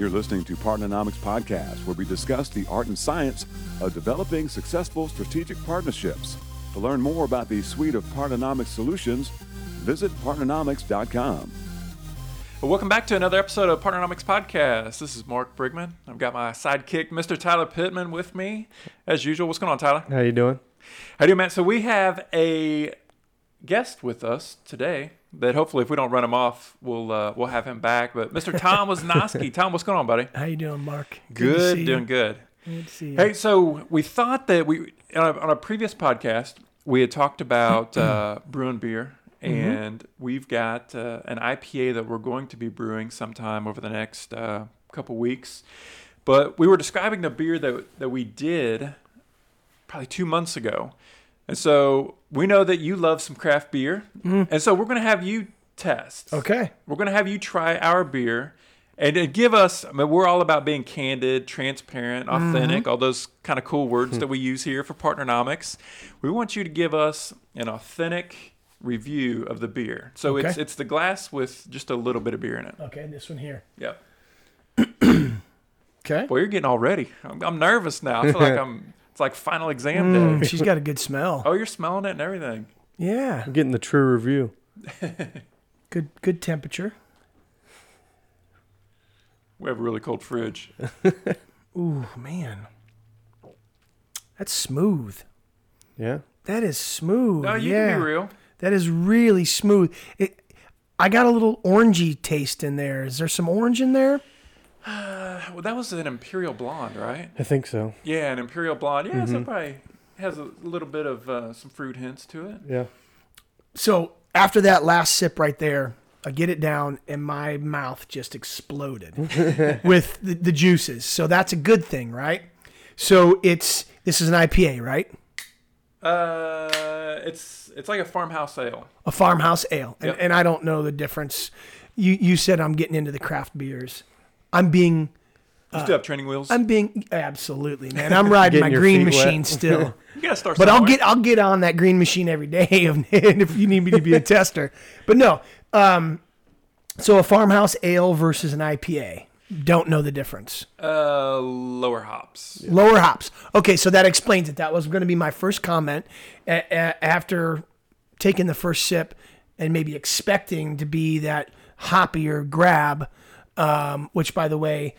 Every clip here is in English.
You're listening to Partnernomics Podcast, where we discuss the art and science of developing successful strategic partnerships. To learn more about the suite of Partnernomics solutions, visit partnernomics.com. Well, welcome back to another episode of Partnernomics Podcast. This is Mark Brigman. I've got my sidekick, Mr. Tyler Pittman, with me as usual. What's going on, Tyler? How you doing? How do you, Matt? So we have a guest with us today that hopefully, if we don't run him off, we'll uh, we'll have him back. But Mr. Tom Wisnowski. Tom, what's going on, buddy? How you doing, Mark? Good, see doing you. good. Good to see you. Hey, so we thought that we on a, on a previous podcast we had talked about uh, brewing beer, and we've got uh, an IPA that we're going to be brewing sometime over the next uh, couple weeks. But we were describing the beer that that we did probably two months ago, and so we know that you love some craft beer, mm. and so we're going to have you test. Okay. We're going to have you try our beer and give us, I mean, we're all about being candid, transparent, mm-hmm. authentic, all those kind of cool words that hmm. we use here for Partnernomics. We want you to give us an authentic review of the beer. So it's Okay. it's the glass with just a little bit of beer in it. Okay, this one here. Yep. Okay. Well, you're getting all ready. I'm, I'm nervous now. I feel like I'm, it's like final exam day. Mm, she's got a good smell. Oh, you're smelling it and everything. Yeah. I'm getting the true review. Good good temperature. We have a really cold fridge. Ooh, man. That's smooth. Yeah. That is smooth. No, you yeah. can be real. That is really smooth. It, I got a little orangey taste in there. Is there some orange in there? Well, that was an Imperial Blonde, right? I think so. Yeah, an imperial blonde. Yeah, so probably has a little bit of uh, some fruit hints to it. Yeah. So after that last sip right there, I get it down and my mouth just exploded with the, the juices. So that's a good thing, right? So it's this is an IPA, right? Uh, it's it's like a farmhouse ale. A farmhouse ale, and, Yep. and I don't know the difference. You you said I'm getting into the craft beers. I'm being You still have training wheels. I'm being absolutely man. I'm riding Getting my your green feet wet. machine still. you gotta start. But I'll somewhere. get I'll get on that green machine every day if, if you need me to be a tester. But no, um, so a farmhouse ale versus an IPA. Don't know the difference. uh lower hops. Lower hops. Okay, so that explains it. That was going to be my first comment a- a- after taking the first sip and maybe expecting to be that hoppier grab. Um, which, by the way,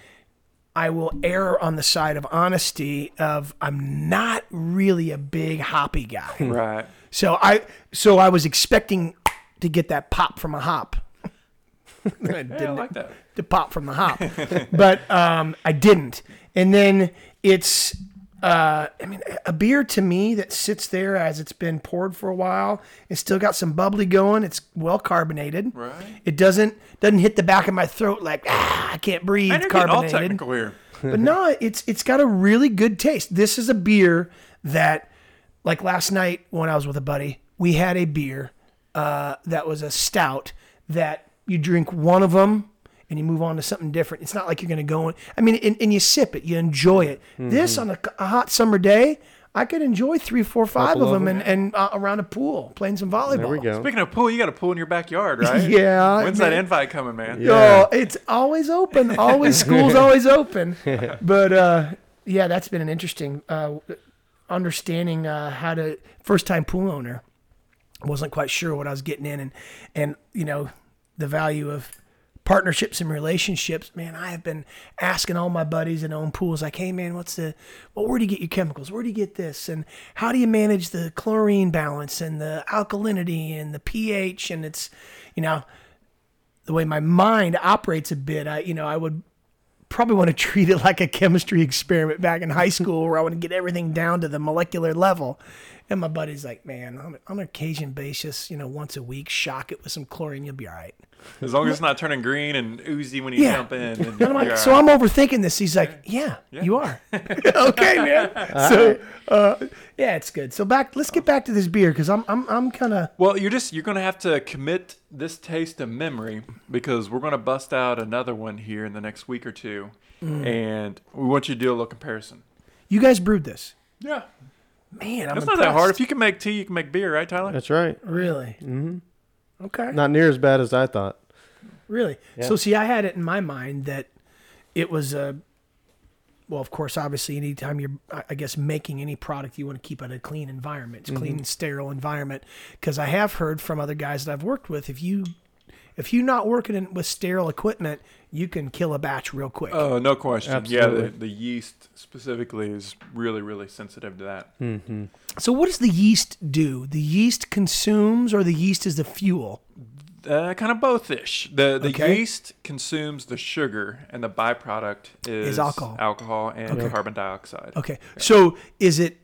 I will err on the side of honesty. Of I'm not really a big hoppy guy. Right. So I so I was expecting to get that pop from a hop. I Yeah, I like that. to pop from the hop, but um, I didn't. And then it's uh, I mean a beer to me that sits there as it's been poured for a while. It's still got some bubbly going. It's well carbonated. Right. It doesn't doesn't hit the back of my throat like ah I can't breathe. You're getting all carbonated technical here. but no, it's it's got a really good taste. This is a beer that, like last night when I was with a buddy, we had a beer uh, that was a stout that you drink one of them and you move on to something different. It's not like you're going to go in. I mean, and, and you sip it, you enjoy it. This on a, a hot summer day, I could enjoy three, four, five Couple of of them, them. and, and uh, around a pool playing some volleyball. There we go. Speaking of pool, you got a pool in your backyard, right? Yeah, When's man. that invite coming, man? Oh, it's always open. Always school's always open. But uh, yeah, that's been an interesting uh, understanding uh, how to first time pool owner. wasn't quite sure what I was getting in, and and you know the value of partnerships and relationships. Man, I have been asking all my buddies that own pools, like, hey man, what's the well, where do you get your chemicals? Where do you get this? And how do you manage the chlorine balance and the alkalinity and the pH? And it's you know the way my mind operates a bit, I you know I would probably want to treat it like a chemistry experiment back in high school where I want to get everything down to the molecular level. And my buddy's like, man, on, on an occasion basis, you know, once a week, shock it with some chlorine, you'll be all right. As long as it's not turning green and oozy when you Yeah. jump in. And And I'm like, so all I'm overthinking this. He's like, yeah, you are. okay, man. So, uh, yeah, it's good. So back, let's get back to this beer because I'm, I'm, I'm kind of, Well, you're just you're gonna have to commit this taste to memory because we're gonna bust out another one here in the next week or two, Mm. and we want you to do a little comparison. you guys brewed this. Yeah, Man, I'm it's not that hard. If you can make tea, you can make beer, right, Tyler? That's right. Really? Mm-hmm. Okay. Not near as bad as I thought. Really? Yeah. So see, I had it in my mind that it was a well, of course, obviously, anytime you're, I I guess, making any product, you want to keep it a clean environment, it's clean sterile environment. Because I have heard from other guys that I've worked with, if you, if you're not working in, with sterile equipment, you can kill a batch real quick. Oh, no question. Yeah, the, the yeast specifically is really, really sensitive to that. Mm-hmm. So, what does the yeast do? The yeast consumes, or the yeast is the fuel? Uh, kind of both-ish. The the Okay. yeast consumes the sugar, and the byproduct is, Is alcohol. alcohol and Okay. carbon dioxide. Okay. So, is it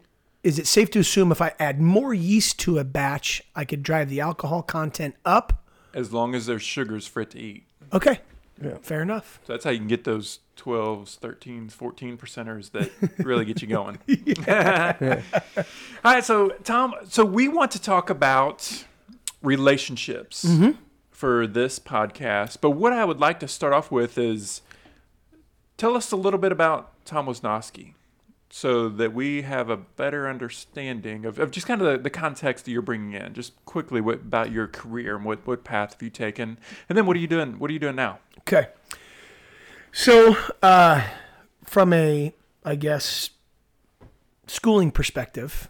is it safe to assume if I add more yeast to a batch, I could drive the alcohol content up? As long as there's sugars for it to eat. Okay. Yeah. Fair enough. So that's how you can get those 12s, 13s, 14 percenters that really get you going. All right, so Tom, so we want to talk about relationships mm-hmm. for this podcast, but what I would like to start off with is tell us a little bit about Tom Wisnowski so that we have a better understanding of, of just kind of the, the context that you're bringing in. Just quickly what, about your career and what, what path have you taken, and then what are you doing? What are you doing now? Okay. So, uh, from a, I guess, schooling perspective,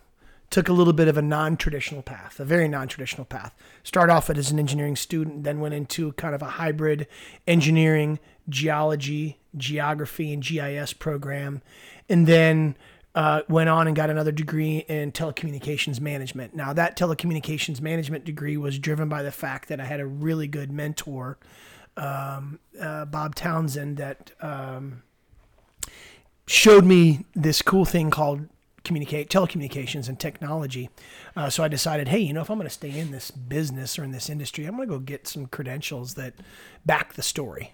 took a little bit of a non-traditional path, a very non-traditional path. Started off as an engineering student, then went into kind of a hybrid engineering, geology, geography, and GIS program, and then uh, went on and got another degree in telecommunications management. Now, that telecommunications management degree was driven by the fact that I had a really good mentor um, uh, Bob Townsend that um, showed me this cool thing called communicate telecommunications and technology. Uh, so I decided, hey, you know, if I'm going to stay in this business or in this industry, I'm going to go get some credentials that back the story.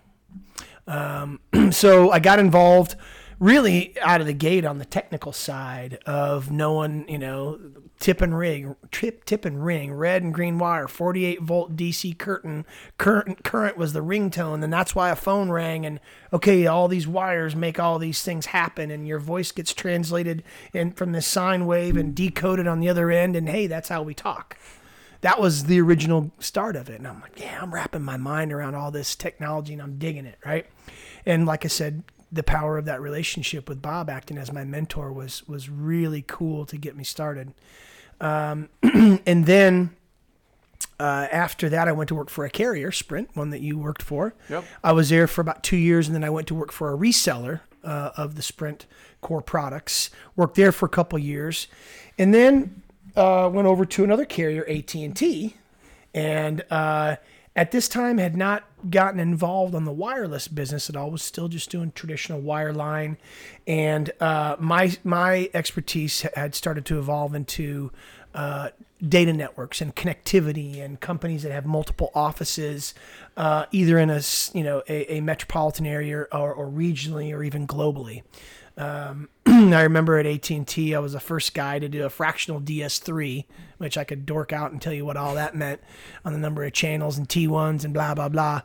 Um, so I got involved really out of the gate on the technical side of knowing, you know, tip and ring, tip, tip and ring, red and green wire, 48 volt DC curtain, current, current was the ringtone. And that's why a phone rang. And okay, all these wires make all these things happen. And your voice gets translated in from the sine wave and decoded on the other end. And hey, that's how we talk that was the original start of it. And I'm like, yeah, I'm wrapping my mind around all this technology and I'm digging it, right? And like I said, the power of that relationship with Bob acting as my mentor was was really cool to get me started. Um, and then uh, after that, I went to work for a carrier, Sprint, one that you worked for. Yep. I was there for about two years, and then I went to work for a reseller uh, of the Sprint core products. Worked there for a couple years, and then uh, went over to another carrier, AT and T, and uh, at this time had not gotten involved on the wireless business at all. Was still just doing traditional wireline, and uh, my my expertise had started to evolve into uh, data networks and connectivity and companies that have multiple offices, uh, either in a you know a, a metropolitan area or, or regionally or even globally. Um, I remember at AT&T, I was the first guy to do a fractional DS3, which I could dork out and tell you what all that meant on the number of channels and T1s and blah, blah, blah,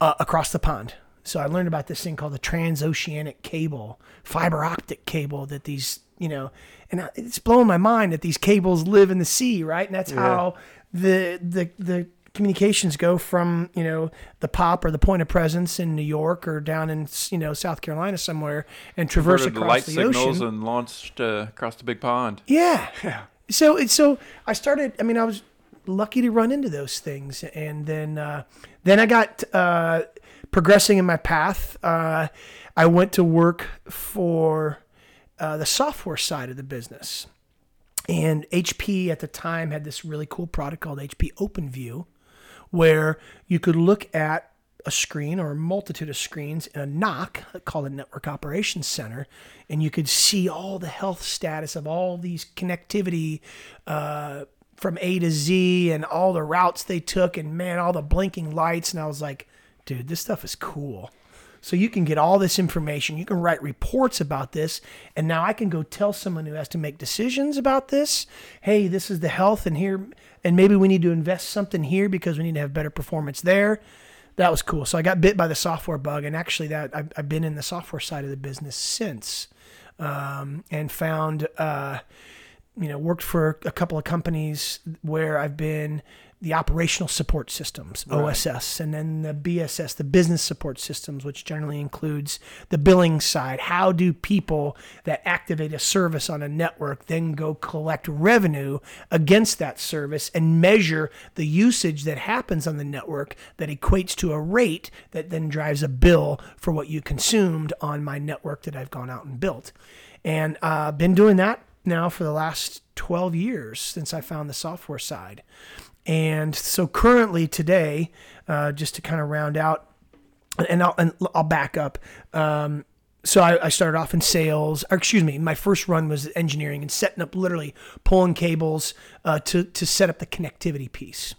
uh, across the pond. So I learned about this thing called the transoceanic cable, fiber optic cable that these, you know, and it's blowing my mind that these cables live in the sea, right? And that's how the, the, the, communications go from you know the pop or the point of presence in New York or down in you know South Carolina somewhere and traverse Converted the across light the signals ocean. and launched uh, across the big pond. Yeah. Yeah. So it's so I started. I mean, I was lucky to run into those things, and then uh, then I got uh, progressing in my path. Uh, I went to work for uh, the software side of the business, and HP at the time had this really cool product called HP OpenView, where you could look at a screen or a multitude of screens in a NOC called a Network Operations Center, and you could see all the health status of all these connectivity uh, from A to Z and all the routes they took, and man, all the blinking lights. And I was like, dude, this stuff is cool. So you can get all this information. You can write reports about this. And now I can go tell someone who has to make decisions about this hey, this is the health, and here, and maybe we need to invest something here because we need to have better performance there. That was cool. So I got bit by the software bug. And actually, that I've, I've been in the software side of the business since um, and found. Uh, you know, worked for a couple of companies where I've been the operational support systems, OSS, and then the BSS, the business support systems, which generally includes the billing side. How do people that activate a service on a network then go collect revenue against that service and measure the usage that happens on the network that equates to a rate that then drives a bill for what you consumed on my network that I've gone out and built. And uh, been doing that now for the last 12 years since I found the software side. And so currently today, uh, just to kind of round out, and I'll, and I'll back up. Um, so I, I started off in sales, or excuse me, my first run was engineering and setting up literally pulling cables uh, to, to set up the connectivity piece.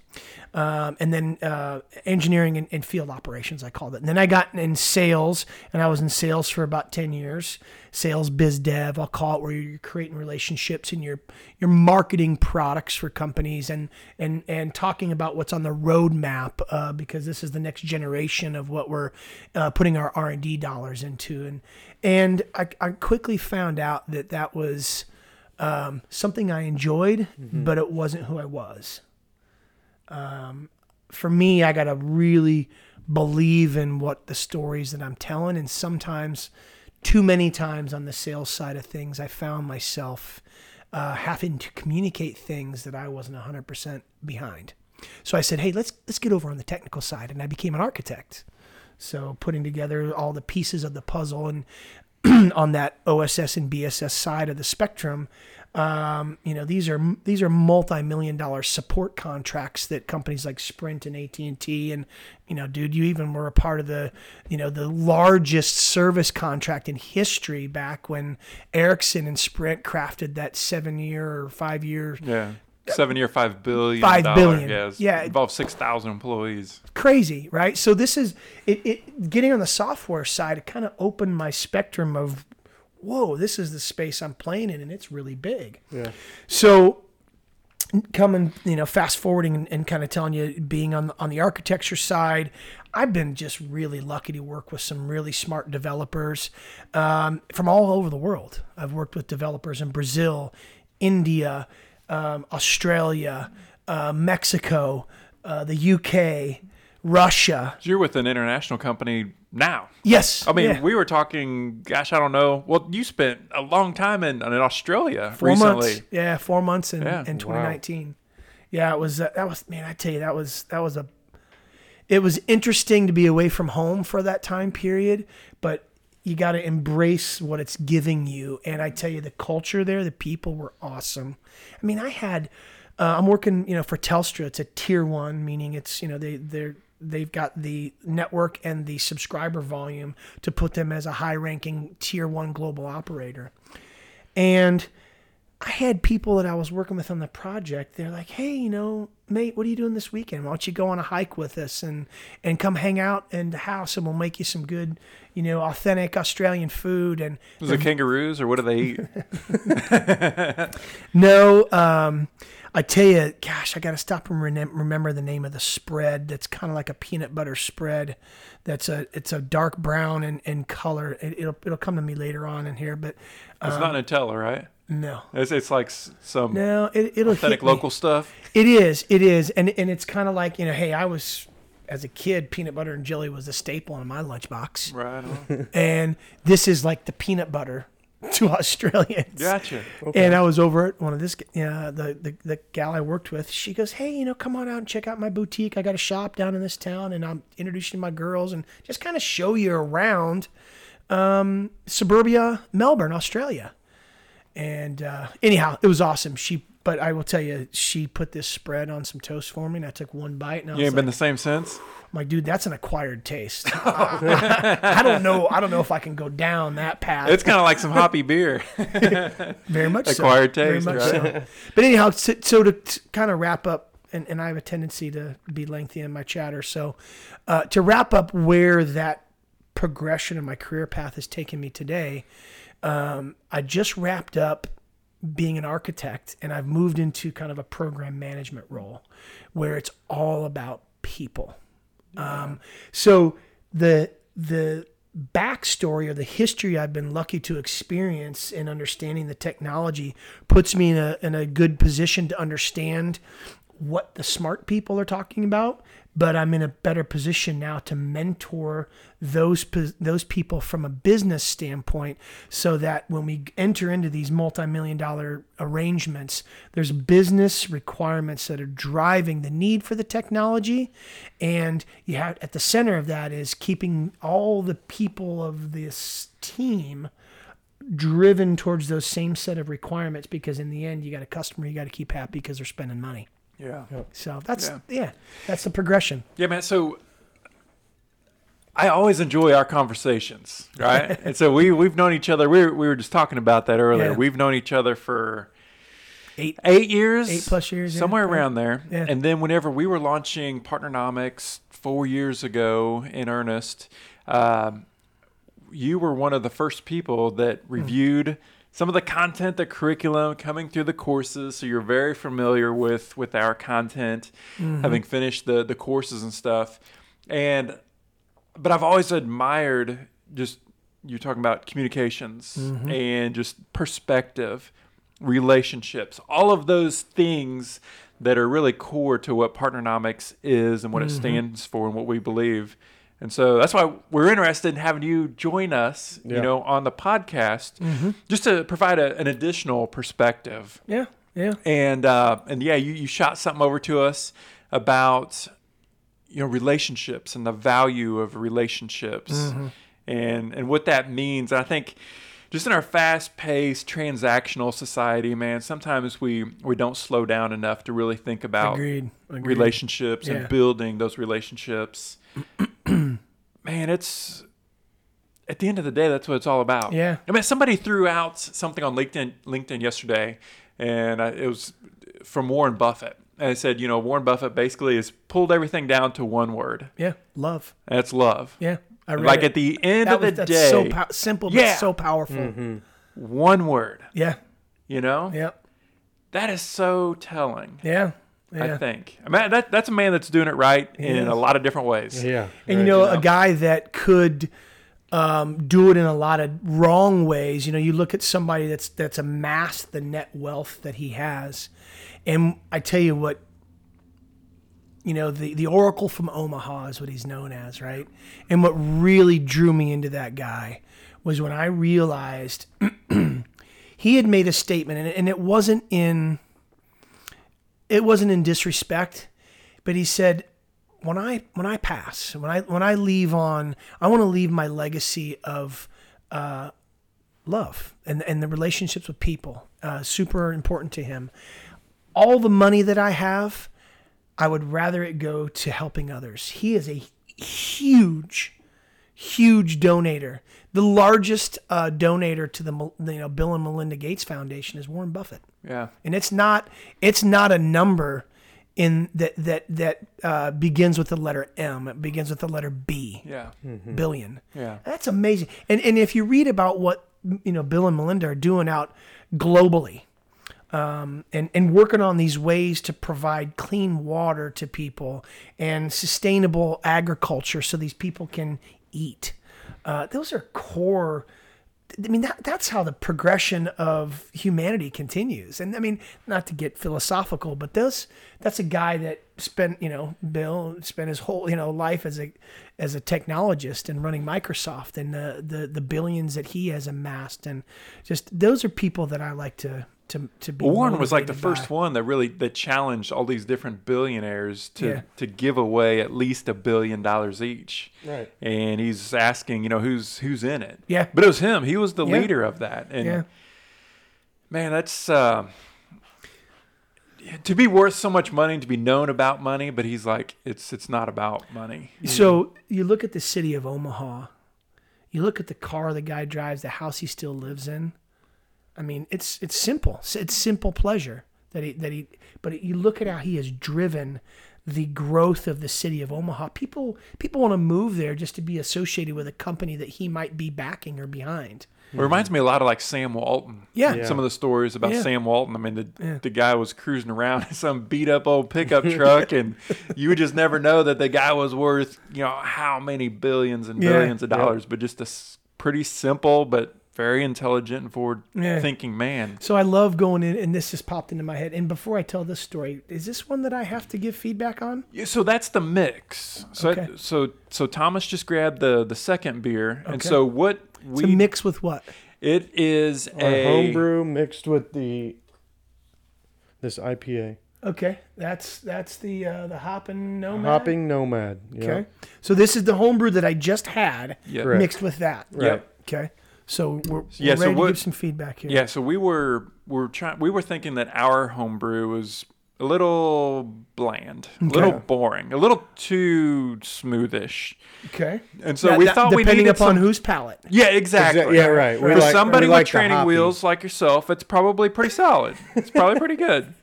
Um, and then uh, engineering and, and, field operations, I called it. And then I got in sales, and I was in sales for about 10 years. Sales biz dev, I'll call it, where you're creating relationships and you're you're marketing products for companies and and and talking about what's on the roadmap uh, because this is the next generation of what we're uh, putting our R and D dollars into. And and I, I quickly found out that that was um, something I enjoyed, mm-hmm. but it wasn't who I was. Um, for me, I got to really believe in what the stories that I'm telling. And sometimes, too many times on the sales side of things, I found myself uh, having to communicate things that I wasn't 100% behind. So I said, "Hey, let's let's get over on the technical side," and I became an architect. So putting together all the pieces of the puzzle and on that OSS and BSS side of the spectrum, um, you know, these are these are multi-million dollar support contracts that companies like Sprint and AT and T and you know, dude, you even were a part of the you know the largest service contract in history back when Ericsson and Sprint crafted that seven-year or five-year yeah. Seven year five billion five billion. yeah, yeah involves 6000 employees. Crazy right? So this is it, it getting on the software side it kind of opened my spectrum of whoa, this is the space I'm playing in, and it's really big. Yeah. So coming, you know, fast forwarding and, and kind of telling you, being on the, on the architecture side, I've been just really lucky to work with some really smart developers um, from all over the world. I've worked with developers in Brazil, India, um, Australia, uh, Mexico, uh, the UK, Russia. So you're with an international company now. Yes. I mean, yeah. we were talking. Gosh, I don't know. Well, you spent a long time in in Australia four recently. Months. Yeah, four months in yeah. in 2019. Wow. Yeah, it was. Uh, that was man. I tell you, that was that was a. It was interesting to be away from home for that time period, but you got to embrace what it's giving you. And I tell you, the culture there, the people were awesome. I mean, I had. Uh, I'm working, you know, for Telstra. It's a tier one, meaning it's, you know, they they're they've got the network and the subscriber volume to put them as a high ranking tier one global operator. And I had people that I was working with on the project. They're like, "Hey, you know, mate, what are you doing this weekend? Why don't you go on a hike with us and and come hang out in the house, and we'll make you some good, you know, authentic Australian food." And was it kangaroos or what do they eat? no, um, I tell you, gosh, I got to stop and remember the name of the spread. That's kind of like a peanut butter spread. That's a it's a dark brown in, in color. It, will it'll come to me later on in here, but um, it's not Nutella, right? No, it's, it's like some no. It, it'll authentic local stuff. It is, it is, and and it's kind of like you know, hey, I was as a kid, peanut butter and jelly was a staple in my lunchbox. Right. and this is like the peanut butter to Australians. Gotcha. Okay. And I was over at one of this, uh, the, the the gal I worked with. She goes, "Hey, you know, come on out and check out my boutique. I got a shop down in this town, and I'm introducing my girls and just kind of show you around um, suburbia, Melbourne, Australia." And uh, anyhow, it was awesome. She, but I will tell you, she put this spread on some toast for me, and I took one bite, and I you ain't like, been the same since. I'm like, dude, that's an acquired taste. I don't know. I don't know if I can go down that path. It's kind of like some hoppy beer. Very much acquired so. taste, Very much right? so. But anyhow, so, so to, to kind of wrap up, and, and I have a tendency to be lengthy in my chatter. So uh, to wrap up where that progression in my career path has taken me today, um, I just wrapped up being an architect and I've moved into kind of a program management role where it's all about people um, so the the backstory or the history I've been lucky to experience in understanding the technology puts me in a in a good position to understand what the smart people are talking about, but I'm in a better position now to mentor those those people from a business standpoint, so that when we enter into these multi-million dollar arrangements, there's business requirements that are driving the need for the technology, and you have at the center of that is keeping all the people of this team driven towards those same set of requirements because in the end you got a customer you got to keep happy because they're spending money Yeah. so that's Yeah. yeah, that's the progression Yeah, man. So I always enjoy our conversations, right? and so we we've known each other. We were, we were just talking about that earlier. Yeah. We've known each other for eight eight years, Eight plus years, somewhere Yeah. around there. Yeah. And then whenever we were launching Partnernomics four years ago in earnest, um, you were one of the first people that Hmm. reviewed some of the content, the curriculum coming through the courses. So you're very familiar with with our content, Mm-hmm. having finished the the courses and stuff. And but I've always admired just you're talking about communications Mm-hmm. and just perspective, relationships, all of those things that are really core to what Partnernomics is and what Mm-hmm. it stands for and what we believe. And so that's why we're interested in having you join us, you know, on the podcast, Mm-hmm. just to provide a, an additional perspective. yeah yeah And uh, and yeah, you, you shot something over to us about you know relationships and the value of relationships Mm-hmm. and and what that means. And I think just in our fast-paced transactional society, man, sometimes we we don't slow down enough to really think about agreed, agreed. relationships Yeah. and building those relationships. Man, it's at the end of the day, that's what it's all about. Yeah. I mean, somebody threw out something on LinkedIn LinkedIn yesterday, and I, it was from Warren Buffett, and it said, you know, Warren Buffett basically has pulled everything down to one word, yeah love and that's love. yeah I read Like it. at the end that of the was, that's day, so pow- simple Yeah. but so powerful mm-hmm. one word. yeah You know, yeah that is so telling. yeah yeah I think. I mean, that that's a man that's doing it right in is. a lot of different ways. Yeah. and you know, you know. a guy that could um, do it in a lot of wrong ways. You know, you look at somebody that's that's amassed the net wealth that he has, and I tell you what, you know, the the Oracle from Omaha is what he's known as, right? And what really drew me into that guy was when I realized he had made a statement, and, and it wasn't in it wasn't in disrespect, but he said, when I when I pass, when I when I leave on, I want to leave my legacy of uh, love and and the relationships with people. Uh, super important to him. All the money that I have, I would rather it go to helping others. He is a huge, huge donator. The largest uh, donator to the you know Bill and Melinda Gates Foundation is Warren Buffett Yeah. and it's not it's not a number in that that that uh, begins with the letter M. It begins with the letter B. Yeah. Billion. Yeah. That's amazing. And and if you read about what you know Bill and Melinda are doing out globally, um, and and working on these ways to provide clean water to people and sustainable agriculture so these people can eat. Uh, those are core. I mean that that's how the progression of humanity continues. And I mean, not to get philosophical, but those that's a guy that spent, you know, Bill spent his whole, you know, life as a as a technologist and running Microsoft and the the the billions that he has amassed and just those are people that I like to to to be Warren was like the motivated first by. one that really that challenged all these different billionaires to Yeah. to give away at least a billion dollars each. Right. And he's asking, you know, who's who's in it? Yeah. But it was him. He was the Yeah. leader of that. And Yeah. man, that's uh, to be worth so much money, to be known about money. But he's like, it's it's not about money. So you look at the city of Omaha, you look at the car the guy drives, the house he still lives in. I mean, it's it's simple. It's simple pleasure that he that he. But you look at how he has driven the growth of the city of Omaha. People people want to move there just to be associated with a company that he might be backing or behind. It reminds me a lot of like Sam Walton. Yeah. Yeah. Some of the stories about Yeah. Sam Walton. I mean, the Yeah. the guy was cruising around in some beat up old pickup truck, and you would just never know that the guy was worth you know how many billions and Yeah. billions of Yeah. dollars. But just a s- pretty simple but very intelligent and forward Yeah. thinking man. So I love going in, and this just popped into my head. And before I tell this story, is this one that I have to give feedback on? Yeah, So that's the mix. So Okay. so so Thomas just grabbed the the second beer, and so what To we mix with what? it is Our a homebrew mixed with the this IPA. Okay, that's that's the uh, the hopping nomad. Hopping Nomad. Yeah. Okay, so this is the homebrew that I just had Yeah. Correct. mixed with that. Right. Yep. Okay, so we're, Yeah, we're so ready to what- give some feedback here. Yeah, so we were we're trying we were thinking that our homebrew was a little bland, a little boring, a little too smoothish. Okay. And so That- we that- thought we depending needed upon some whose palate. Yeah, exactly. Exa- yeah, right. We For like- somebody like with training wheels like yourself, it's probably pretty solid. It's probably pretty good.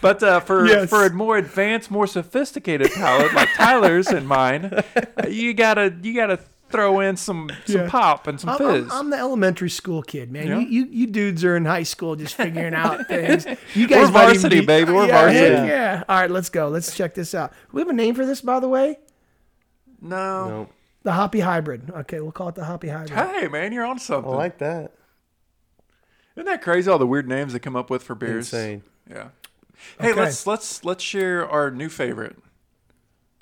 But uh, for Yes. for a more advanced, more sophisticated palate like Tyler's and mine, you gotta you gotta throw in some some Yeah. pop and some I'm, fizz. I'm, I'm the elementary school kid, man. Yeah. You, you you dudes are in high school just figuring out things. You We're guys might even varsity, be- baby. We're yeah, varsity. heck Yeah. All right, let's go. Let's check this out. We have a name for this, by the way. no. No, The Hoppy Hybrid. Okay, we'll call it the Hoppy Hybrid. Hey man, you're on something. I like that. Isn't that crazy? All the weird names they come up with for beers. Insane. Yeah. Hey, Okay. let's let's let's share our new favorite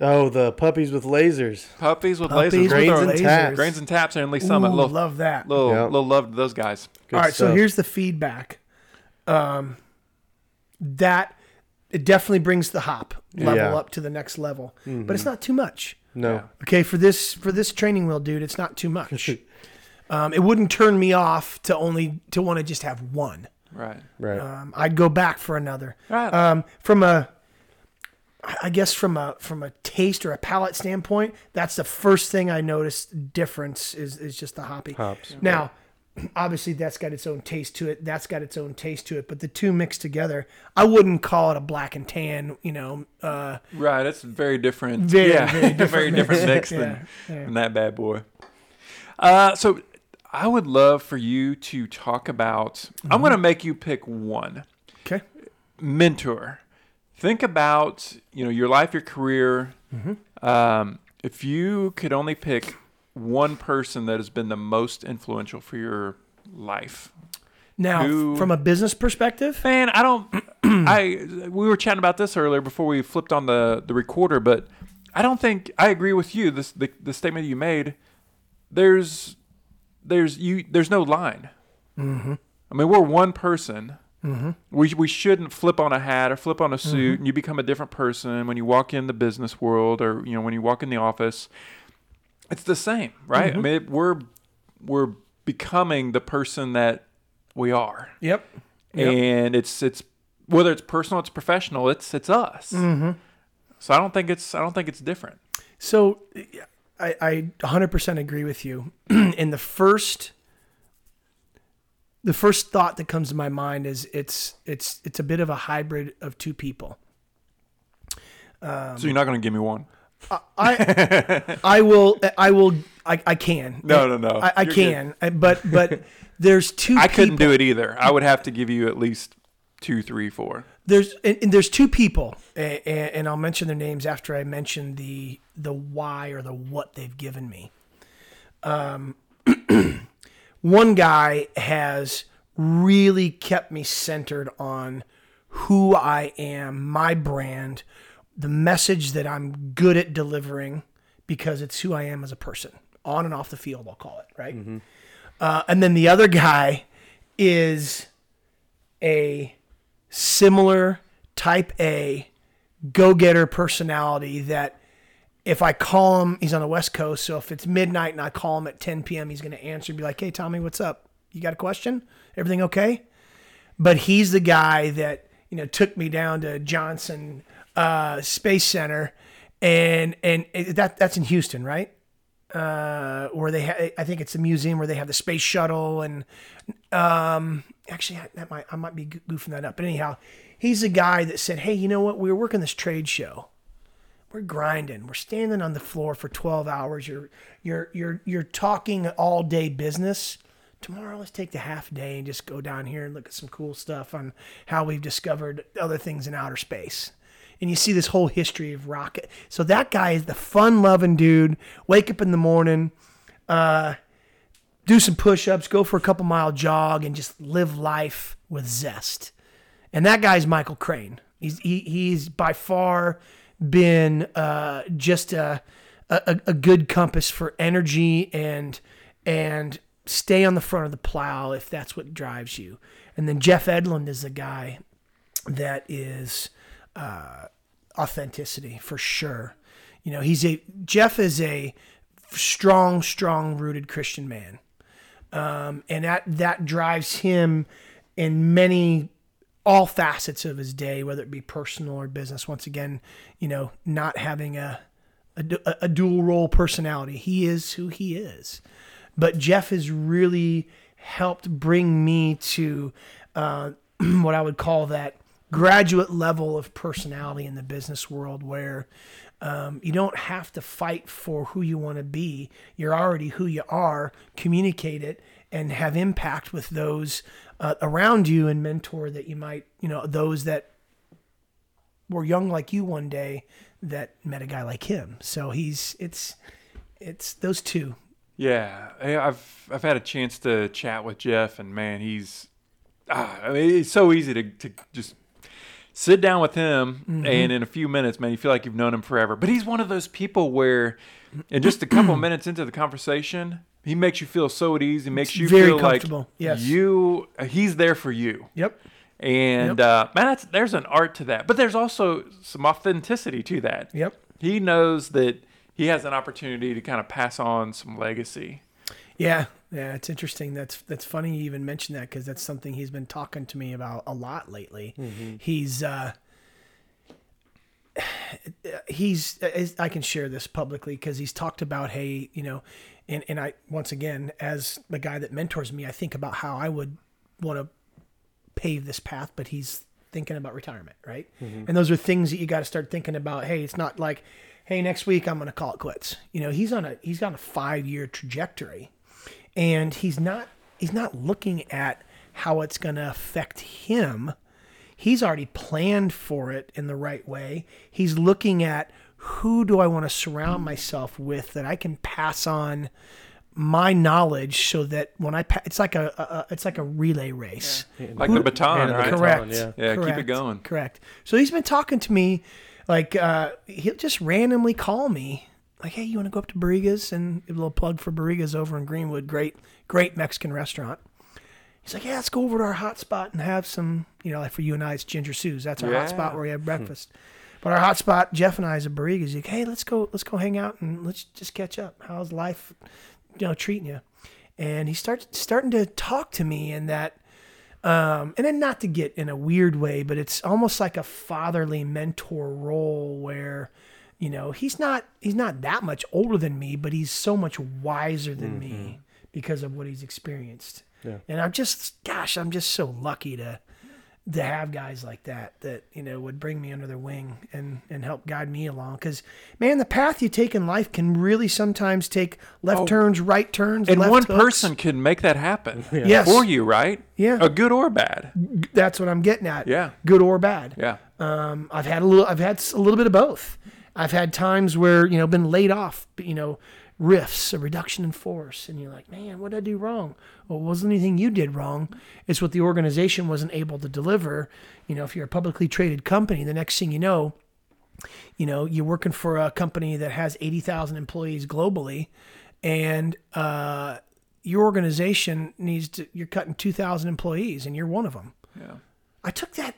Oh, the puppies with lasers. puppies with Puppies lasers. with Grains and lasers. taps. Grains and taps and Lee Summit. Ooh, little, love that. little, Yep. little love to those guys. Good All right, so stuff. here's the feedback. Um, that it definitely brings the hop level Yeah. up to the next level, but it's not too much. no. Yeah. Okay, for this for this training wheel, dude, it's not too much. um, it wouldn't turn me off to only to want to just have one. Right. Right. Um, I'd go back for another. Right. Um, from a, I guess from a from a taste or a palate standpoint, that's the first thing I noticed difference is is just the hoppy. Hops. Now, obviously that's got its own taste to it. That's got its own taste to it. But the two mixed together, I wouldn't call it a black and tan. You know, uh, Right, it's very different. Very, yeah, very different very different mix. mix Yeah, than, yeah. than that bad boy. Uh, so I would love for you to talk about. I'm Mm-hmm. going to make you pick one okay. mentor. Think about you know your life, your career. Mm-hmm. Um, if you could only pick one person that has been the most influential for your life, Now, Who- from a business perspective, Man, I don't. I we were chatting about this earlier before we flipped on the the recorder, but I don't think I agree with you. This the the statement you made. There's there's you there's no line. Mm-hmm. I mean, we're one person. Mm-hmm. We we shouldn't flip on a hat or flip on a suit and you become a different person when you walk in the business world or you know when you walk in the office. It's the same, right? I mean, it, we're we're becoming the person that we are yep. Yep. and it's it's whether it's personal, it's professional, it's it's us. Mm-hmm. So I don't think it's I don't think it's different. So I, I 100% agree with you. in the first the first thought that comes to my mind is it's it's it's a bit of a hybrid of two people. so you're not going to give me one. I I will I will I, I can. No, no, no. I, I can. I- But but there's two I people. couldn't do it either. I would have to give you at least two, three, four. there's and, and there's two people and, and I'll mention their names after I mention the the why or the what they've given me. Um, one guy has really kept me centered on who I am, my brand, the message that I'm good at delivering because it's who I am as a person, on and off the field, I'll call it, right? Uh, and then the other guy is a similar type A go getter personality that if I call him, he's on the West Coast. So if it's midnight and I call him at 10 p.m., he's going to answer and be like, Hey, Tommy, what's up? You got a question? Everything okay? But he's the guy that, you know, took me down to Johnson uh, Space Center. And, and that, that's in Houston, right? Uh, where they, ha- I think it's a museum where they have the space shuttle and, um, actually that might, I might be goofing that up. But anyhow, he's the guy that said, Hey, you know what? We were working this trade show we're grinding. We're standing on the floor for 12 hours. You're you're you're you're talking all day business. Tomorrow let's take the half day and just go down here and look at some cool stuff on how we've discovered other things in outer space. And you see this whole history of rocket. So that guy is the fun-loving dude. Wake up in the morning, uh, do some push-ups, go for a couple mile jog, and just live life with zest. And that guy's Michael Crane. He's he, he's by far been uh, just a, a a good compass for energy and and stay on the front of the plow if that's what drives you. And then Jeff Edlund is a guy that is uh, authenticity for sure. You know, he's a Jeff is a strong, strong rooted Christian man, um, and that that drives him in many all facets of his day, whether it be personal or business. Once again, you know, not having a a, a dual role personality. He is who he is. But Jeff has really helped bring me to uh, what I would call that graduate level of personality in the business world where um, you don't have to fight for who you want to be. You're already who you are. Communicate it and have impact with those uh, around you and mentor that you might, you know, those that were young like you one day that met a guy like him. So he's it's it's those two. Yeah, I've I've had a chance to chat with Jeff, and man, he's ah, I mean, it's so easy to to just sit down with him, and in a few minutes, man, you feel like you've known him forever. But he's one of those people where, in just a couple minutes into the conversation, he makes you feel so at ease. He makes you very feel like comfortable, yes. you he's there for you. Yep. And uh, man, that's, there's an art to that, but there's also some authenticity to that. Yep. He knows that he has an opportunity to kind of pass on some legacy. Yeah, yeah, it's interesting. That's that's funny you even mention that because that's something he's been talking to me about a lot lately. He's uh, he's I can share this publicly because he's talked about hey, you know, and and I once again as the guy that mentors me, I think about how I would want to pave this path, but he's thinking about retirement, right? Mm-hmm. And those are things that you got to start thinking about. Hey, it's not like, hey, next week I'm going to call it quits. You know, he's on a he's on a five year trajectory, and he's not he's not looking at how it's going to affect him. He's already planned for it in the right way. He's looking at who do I want to surround myself with that I can pass on my knowledge so that when I pa- it's like a, a, a it's like a relay race. Like the baton, Hand the right? baton, Correct. yeah. Yeah, keep it going. Correct. So he's been talking to me, like uh, he'll just randomly call me, like, "Hey, you want to go up to Barrigas?" And a little plug for Barrigas over in Greenwood, great, great Mexican restaurant. He's like, "Yeah, let's go over to our hot spot and have some, you know, like for you and I, it's Ginger Sue's. That's our hot spot where we have breakfast." But our hot spot, Jeff and I, is a Barrigas. He's like, "Hey, let's go, let's go hang out and let's just catch up. How's life, you know, treating you?" And he starts starting to talk to me in that um, and then not to get in a weird way, but it's almost like a fatherly mentor role where, you know, he's not he's not that much older than me, but he's so much wiser than me because of what he's experienced. Yeah. And I'm just, gosh, I'm just so lucky to to have guys like that that you know would bring me under their wing and and help guide me along. Because man, the path you take in life can really sometimes take left turns, right turns, And left one hooks. person can make that happen Yes. for you, right? Yeah. A good or bad. That's what I'm getting at. Yeah. good or bad. Yeah. Um, I've had a little. I've had a little bit of both. I've had times where you know been laid off. but, You know, rifts, a reduction in force, and you're like, man, what did I do wrong? Well, it wasn't anything you did wrong. It's what the organization wasn't able to deliver. You know, if you're a publicly traded company, the next thing you know, you know, you're working for a company that has eighty thousand employees globally, and uh, your organization needs to. You're cutting two thousand employees, and you're one of them. Yeah. I took that.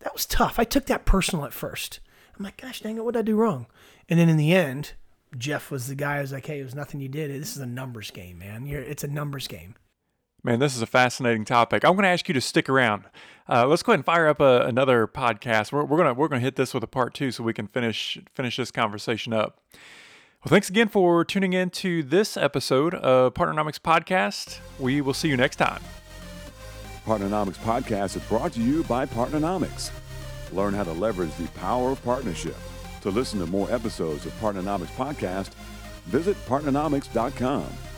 That was tough. I took that personal at first. I'm like, gosh dang it, what did I do wrong? And then in the end, Jeff was the guy who was like, hey, it was nothing you did. This is a numbers game, man. You're, it's a numbers game. Man, this is a fascinating topic. I'm going to ask you to stick around. Uh, let's go ahead and fire up a, another podcast. We're, we're gonna we're gonna hit this with a part two so we can finish finish this conversation up. Well, thanks again for tuning in to this episode of Partnernomics Podcast. We will see you next time. Partnernomics Podcast is brought to you by Partnernomics. Learn how to leverage the power of partnership. To listen to more episodes of Partnernomics Podcast, visit partnernomics.com.